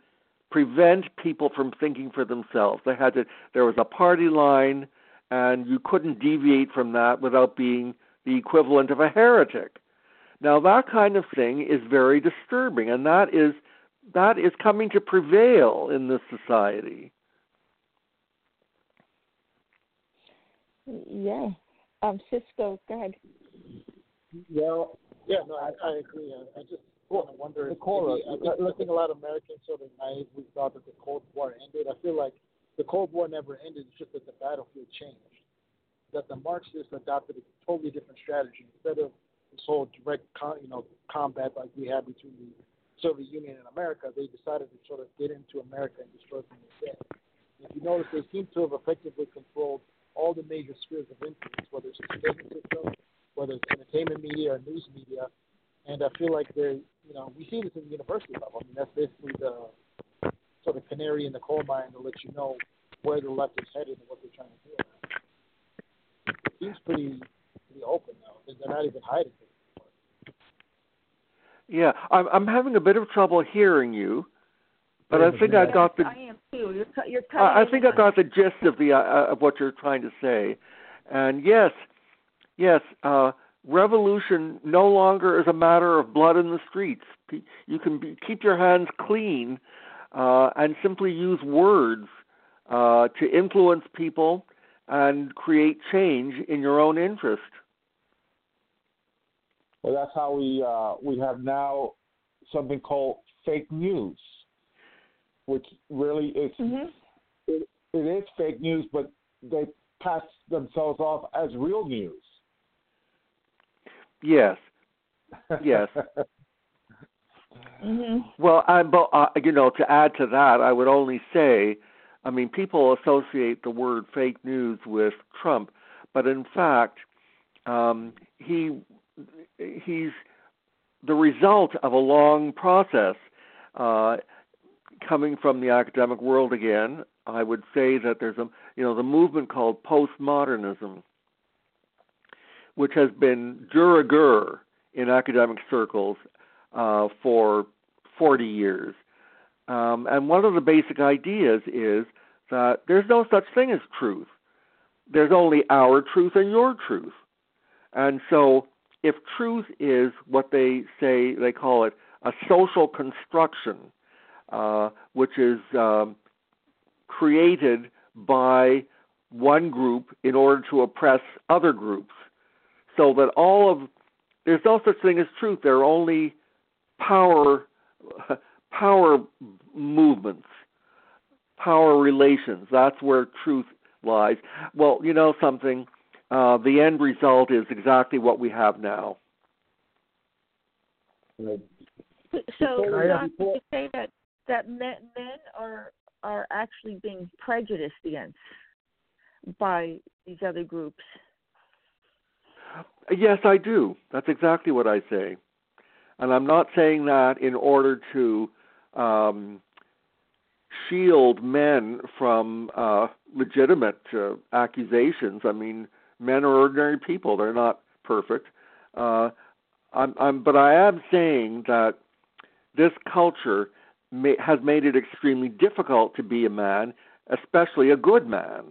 S6: prevent people from thinking for themselves. They had to. There was a party line, and you couldn't deviate from that without being the equivalent of a heretic. Now, that kind of thing is very disturbing, and that is that is coming to prevail in this society.
S2: Yeah. Um, Cisco, go ahead.
S7: Well, yeah, no, I, I agree. I, I just well, I wonder if maybe, I, I think a lot of Americans sort of naively thought that the Cold War ended. I feel like the Cold War never ended. It's just that the battlefield changed. That the Marxists adopted a totally different strategy instead of this whole direct, con, you know, combat like we had between the Soviet Union and America, they decided to sort of get into America and destroy from within. If you notice, they seem to have effectively controlled all the major spheres of influence, whether it's the education system, whether it's entertainment media or news media. And I feel like they, you know, we see this in the university level. I mean, that's basically the sort of canary in the coal mine to let you know where the left is headed and what they're trying to do. It seems pretty pretty open now. They're not even hiding it.
S6: Yeah, I'm I'm having a bit of trouble hearing you, but I think I got the.
S2: I am too. You're, cu- you're cutting
S6: I I think I got the gist of the uh, of what you're trying to say, and yes, yes, uh, revolution no longer is a matter of blood in the streets. You can be, keep your hands clean uh, and simply use words uh, to influence people and create change in your own interest.
S4: Well, that's how we uh, we have now something called fake news, which really is
S2: Mhm.
S4: it, it is fake news, but they pass themselves off as real news.
S6: Yes. Yes.
S2: Mhm.
S6: Well, I, but uh, you know, to add to that, I would only say, I mean, people associate the word fake news with Trump, but in fact, um, he he's the result of a long process uh, coming from the academic world again. I would say that there's a you know the movement called postmodernism, which has been de rigueur in academic circles uh, for 40 years. Um, and one of the basic ideas is that there's no such thing as truth. There's only our truth and your truth. And so, if truth is what they say, they call it a social construction, uh, which is um, created by one group in order to oppress other groups, so that all of there's no such thing as truth. There are only power power movements, power relations. That's where truth lies. Well, you know something. Uh, the end result is exactly what we have now.
S2: So,
S5: Before-
S2: Doc, you could say that that men, men are are actually being prejudiced against by these other groups.
S6: Yes, I do. That's exactly what I say. And I'm not saying that in order to um, shield men from uh, legitimate uh, accusations. I mean, men are ordinary people; they're not perfect. Uh, I'm, I'm, but I am saying that this culture may, has made it extremely difficult to be a man, especially a good man.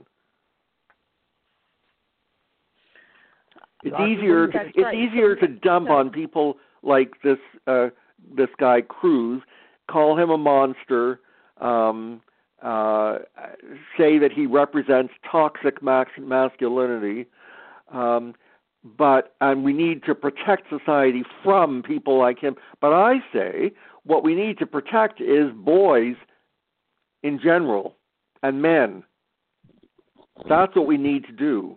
S6: It's easier. It's
S2: right.
S6: easier to dump on people like this. Uh, this guy Cruz, call him a monster. Um, uh, say that he represents toxic masculinity. Um, but and we need to protect society from people like him. But I say what we need to protect is boys in general and men. That's what we need to do.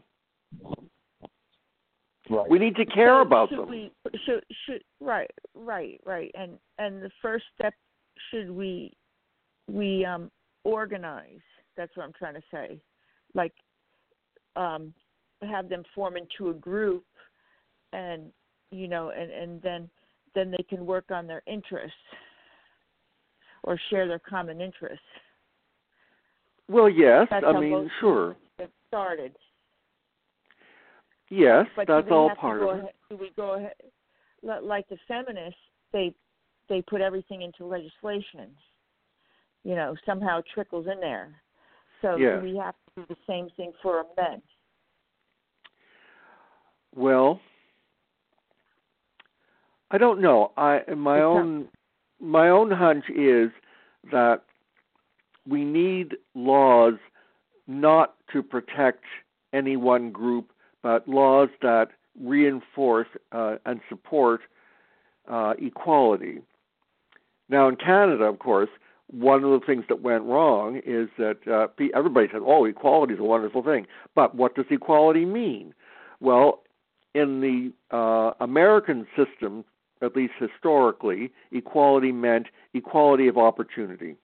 S4: Right.
S6: We need to care
S2: So
S6: about
S2: should
S6: them.
S2: We, should should right right right and and the first step should we we um organize. That's what I'm trying to say. Like um have them form into a group and you know and and then then they can work on their interests or share their common interests.
S6: Well, yes.
S2: That's
S6: I mean, sure.
S2: Started.
S6: Yes,
S2: But
S6: that's all part of it.
S2: Do we go ahead, like the feminists? They they put everything into legislation. You know, somehow it trickles in there. So do we have to do the same thing for men?
S6: Well, I don't know. I my
S2: It's not-
S6: own my own hunch is that we need laws not to protect any one group, but laws that reinforce uh, and support uh, equality. Now, in Canada, of course, one of the things that went wrong is that uh, everybody said, "Oh, equality is a wonderful thing," but what does equality mean? Well, in the uh, American system, at least historically, equality meant equality of opportunity.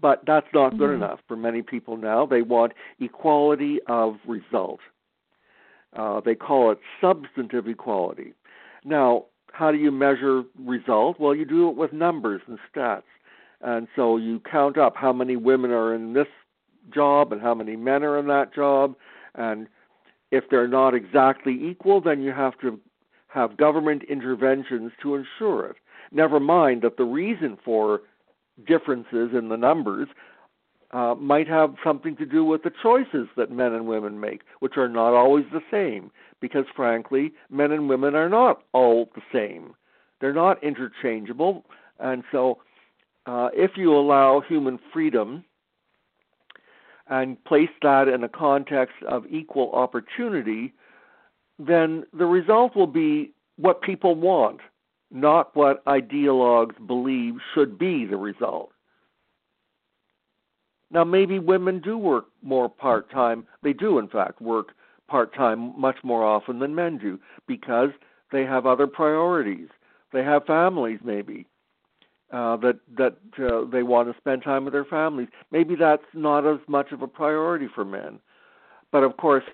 S6: But that's not good
S2: Mhm.
S6: enough for many people now. They want equality of result. Uh, they call it substantive equality. Now, how do you measure result? Well, you do it with numbers and stats. and so you count up how many women are in this job and how many men are in that job, and if they're not exactly equal, then you have to have government interventions to ensure it. Never mind that the reason for differences in the numbers uh, might have something to do with the choices that men and women make, which are not always the same, because frankly, men and women are not all the same. They're not interchangeable, and so uh, if you allow human freedom and place that in a context of equal opportunity, then the result will be what people want, not what ideologues believe should be the result. Now, maybe women do work more part time. They do, in fact, work part time much more often than men do because they have other priorities. They have families, maybe uh, that that uh, they want to spend time with their families. Maybe that's not as much of a priority for men, but of course,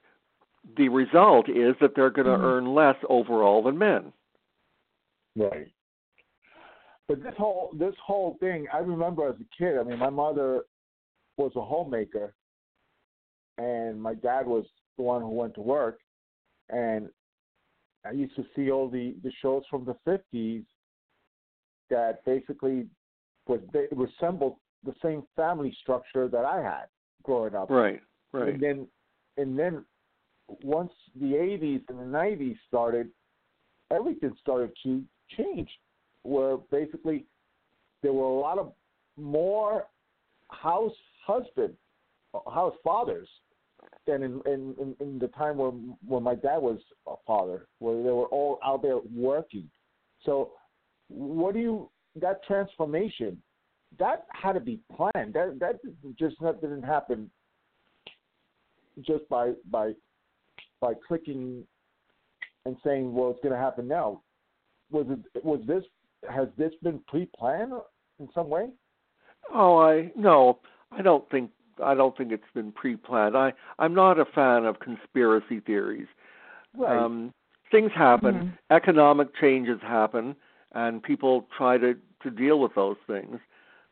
S6: the result is that they're going to mm-hmm. earn less overall than men.
S4: Right. But this whole this whole thing, I remember as a kid. I mean, my mother was a homemaker, and my dad was the one who went to work, and I used to see all the the shows from the fifties that basically was they resembled the same family structure that I had growing up.
S6: Right. Right.
S4: And then and then once the 80s and the 90s started, everything started to change. Where basically there were a lot of more house husband, house fathers, than in in, in, in the time when when my dad was a father, where they were all out there working. So, what do you that transformation? That had to be planned. That that just didn't happen just by by by clicking and saying, "Well, it's going to happen now." Was it? Was this? Has this been pre-planned in some way?
S6: Oh, I no, I don't think I don't think it's been pre-planned. I I'm not a fan of conspiracy theories.
S4: Right.
S6: Um, things happen,
S2: mm-hmm.
S6: economic changes happen, and people try to to deal with those things.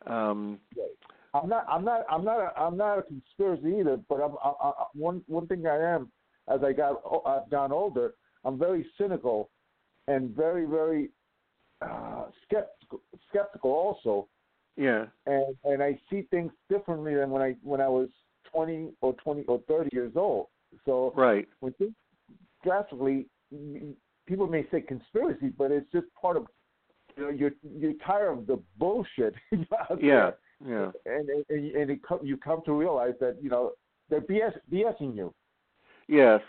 S6: Um,
S4: right. I'm not. I'm not. I'm not. A, I'm not a conspiracy either. But I'm, I, I, one one thing I am as I got I've gone older, I'm very cynical and very very uh, skeptical skeptical also.
S6: Yeah.
S4: And and I see things differently than when I when I was 20 or 20 or 30 years old. So
S6: right.
S4: when things drastically, people may say conspiracy, but it's just part of you know you're you're tired of the bullshit.
S6: yeah. Yeah.
S4: And and and it, you come to realize that you know they're BS BSing you.
S6: Yes,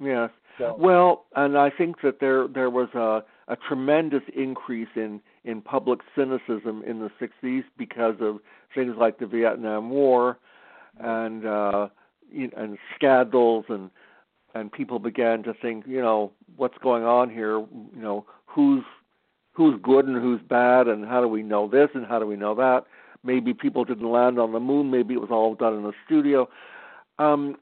S6: yes.
S4: So.
S6: Well, and I think that there there was a a tremendous increase in in public cynicism in the 60s because of things like the Vietnam War and uh and scandals and and people began to think, you know, what's going on here, you know, who's who's good and who's bad and how do we know this and how do we know that? Maybe people didn't land on the moon, maybe it was all done in a studio. Um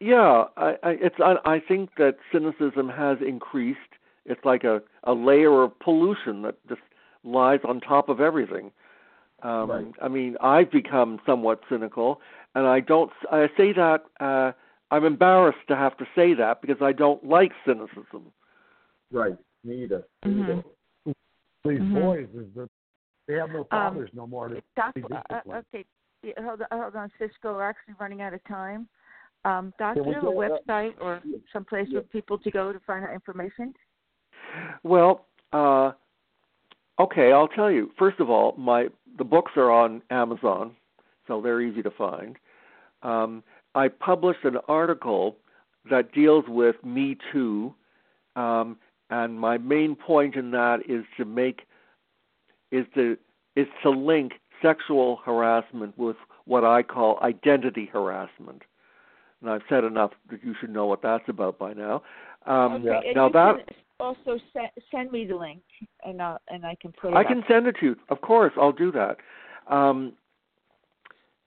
S6: yeah, I, I it's I, I think that cynicism has increased. It's like a a layer of pollution that just lies on top of everything. Um,
S4: right.
S6: I mean, I've become somewhat cynical, and I don't. I say that uh, I'm embarrassed to have to say that because I don't like cynicism.
S4: Right. Me either.
S2: Mm-hmm.
S5: These
S2: mm-hmm.
S5: boys is that they have no
S2: um,
S5: fathers um, no more. To
S2: Doc, uh, okay, hold on, hold on, Cisco. We're actually running out of time. Um, Doc, do you have a website or someplace yeah. for people to go to find out information?
S6: Well, uh, okay, I'll tell you. First of all, my the books are on Amazon, so they're easy to find. Um, I published an article that deals with Me Too, um, and my main point in that is to make is to is to link sexual harassment with what I call identity harassment and I've said enough that you should know what that's about by now. Um,
S2: okay,
S6: now that
S2: also send, send me the link, and I and I can put it.
S6: I
S2: up.
S6: can send it to you. Of course, I'll do that. Um,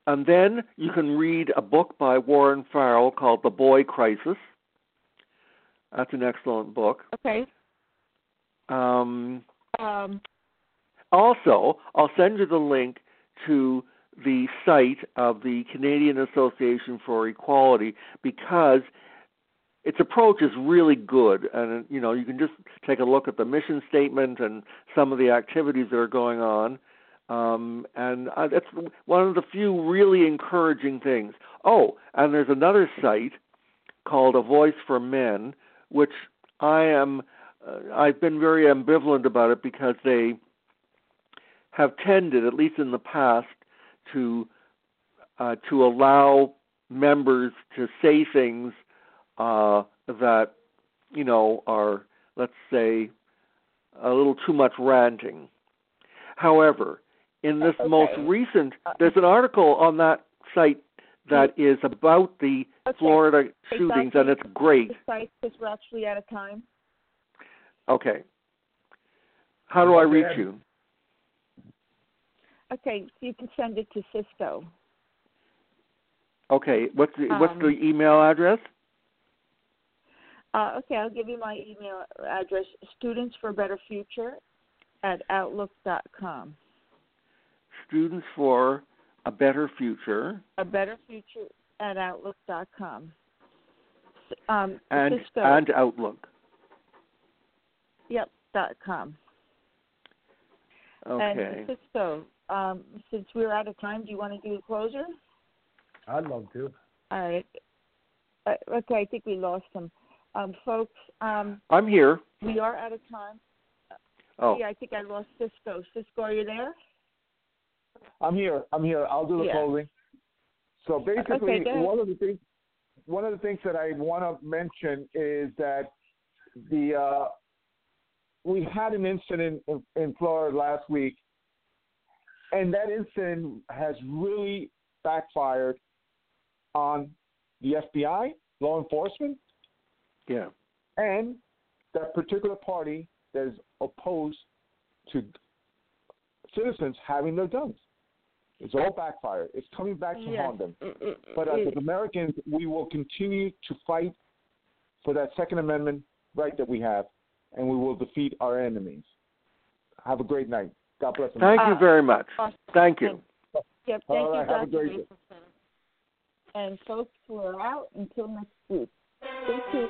S6: and then you can read a book by Warren Farrell called The Boy Crisis. That's an excellent book.
S2: Okay.
S6: Um,
S2: um,
S6: also, I'll send you the link to the site of the Canadian Association for Equality because its approach is really good. And you know you can just take a look at the mission statement and some of the activities that are going on. Um, and uh, that's one of the few really encouraging things. Oh and there's another site called a voice for men which i am uh, i've been very ambivalent about it because they have tended at least in the past to uh, to allow members to say things uh, that you know are let's say a little too much ranting. However, in this
S2: okay.
S6: most recent, there's an article on that site that is about the
S2: okay.
S6: Florida shootings, and it's great.
S2: The site because we're actually out of time.
S6: Okay. How do I reach you?
S2: Okay, so you can send it to Cisco.
S6: Okay, what's the
S2: Um,
S6: what's the email address?
S2: Uh, okay, I'll give you my email address: students for a better future at outlook.com.
S6: Students for a better future.
S2: A better future at outlook.com. Um,
S6: and
S2: Cisco.
S6: and Outlook.
S2: Yep. dot com.
S6: Okay.
S2: And Cisco. Um, since we're out of time, do you want to do a closer?
S5: I'd love to.
S2: All right. Uh, okay, I think we lost him. Um, folks, um,
S6: I'm here.
S2: we are out of time.
S6: Oh,
S2: Yeah, I think I lost Cisco. Cisco, are you there?
S4: I'm here. I'm here. I'll do the
S2: Yeah.
S4: closing. So basically,
S2: Okay,
S4: one of the things one of the things that I want to mention is that the uh, we had an incident in, in Florida last week, and that incident has really backfired on the FBI, law enforcement,
S6: yeah.
S4: and that particular party that is opposed to citizens having their guns. It's all backfired. It's coming back to
S2: Yes.
S4: haunt them.
S2: It- it-
S4: But as Americans, we will continue to fight for that Second Amendment right that we have, and we will defeat our enemies. Have a great night. God bless
S6: Thank you
S2: Uh,
S6: very much.
S2: awesome.
S6: Thank you.
S2: Yep, thank
S4: All
S2: you,
S4: right, have a great
S2: Mason. And folks, we're out until next week. Thank you.